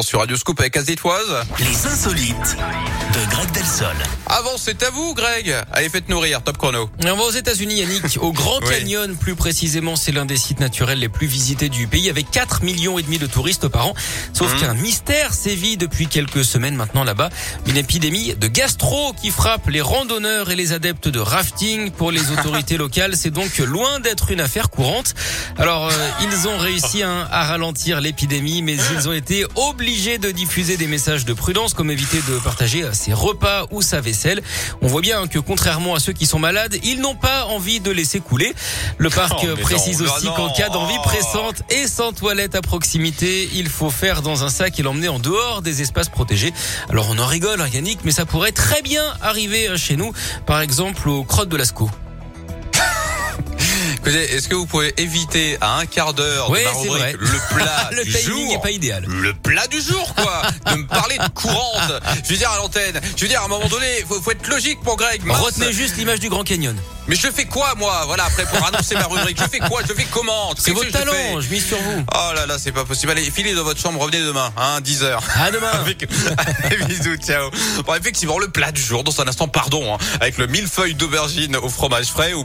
Sur Radio Scoop avec Azétoise. Les insolites de Greg Delsol. Avant, c'est à vous, Greg. Allez, faites nourrir. Top chrono. On va aux États-Unis, Yannick, au Grand Oui. Canyon, plus précisément, c'est l'un des sites naturels les plus visités du pays, avec 4 millions et demi de touristes par an. Sauf Mhm. qu'un mystère sévit depuis quelques semaines maintenant là-bas, une épidémie de gastro qui frappe les randonneurs et les adeptes de rafting. Pour les autorités locales, c'est donc loin d'être une affaire courante. Alors, euh, ils ont réussi hein, à ralentir l'épidémie, mais ils ont été obligés de diffuser des messages de prudence, comme éviter de partager euh, ses repas ou sa vaisselle. On voit bien que contrairement à ceux qui sont malades, ils n'ont pas envie de laisser couler. Le parc précise non, aussi qu'en cas d'envie pressante et sans toilette à proximité, il faut faire dans un sac et l'emmener en dehors des espaces protégés. Alors on en rigole, hein, Yannick, mais ça pourrait très bien arriver chez nous, par exemple au crotte de Lascaux. Écoutez, est-ce que vous pouvez éviter à un quart d'heure Oui, de ma c'est rubrique vrai. le plat Le du timing jour n'est pas idéal. Le plat du jour, quoi De me parler de courante Je veux dire, à l'antenne, je veux dire, à un moment donné, faut, faut être logique pour Greg. mince. Retenez juste l'image du Grand Canyon. Mais je fais quoi, moi Voilà, après, pour annoncer ma rubrique, je fais quoi? Je fais comment? C'est votre je talent, je mise sur vous. Oh là là, c'est pas possible. Allez, filez dans votre chambre, revenez demain, hein, 10h. À demain. Avec... Bisous, ciao. Bon, effectivement, le plat du jour, dans un instant, pardon, hein, avec le millefeuille d'aubergine au fromage frais. ou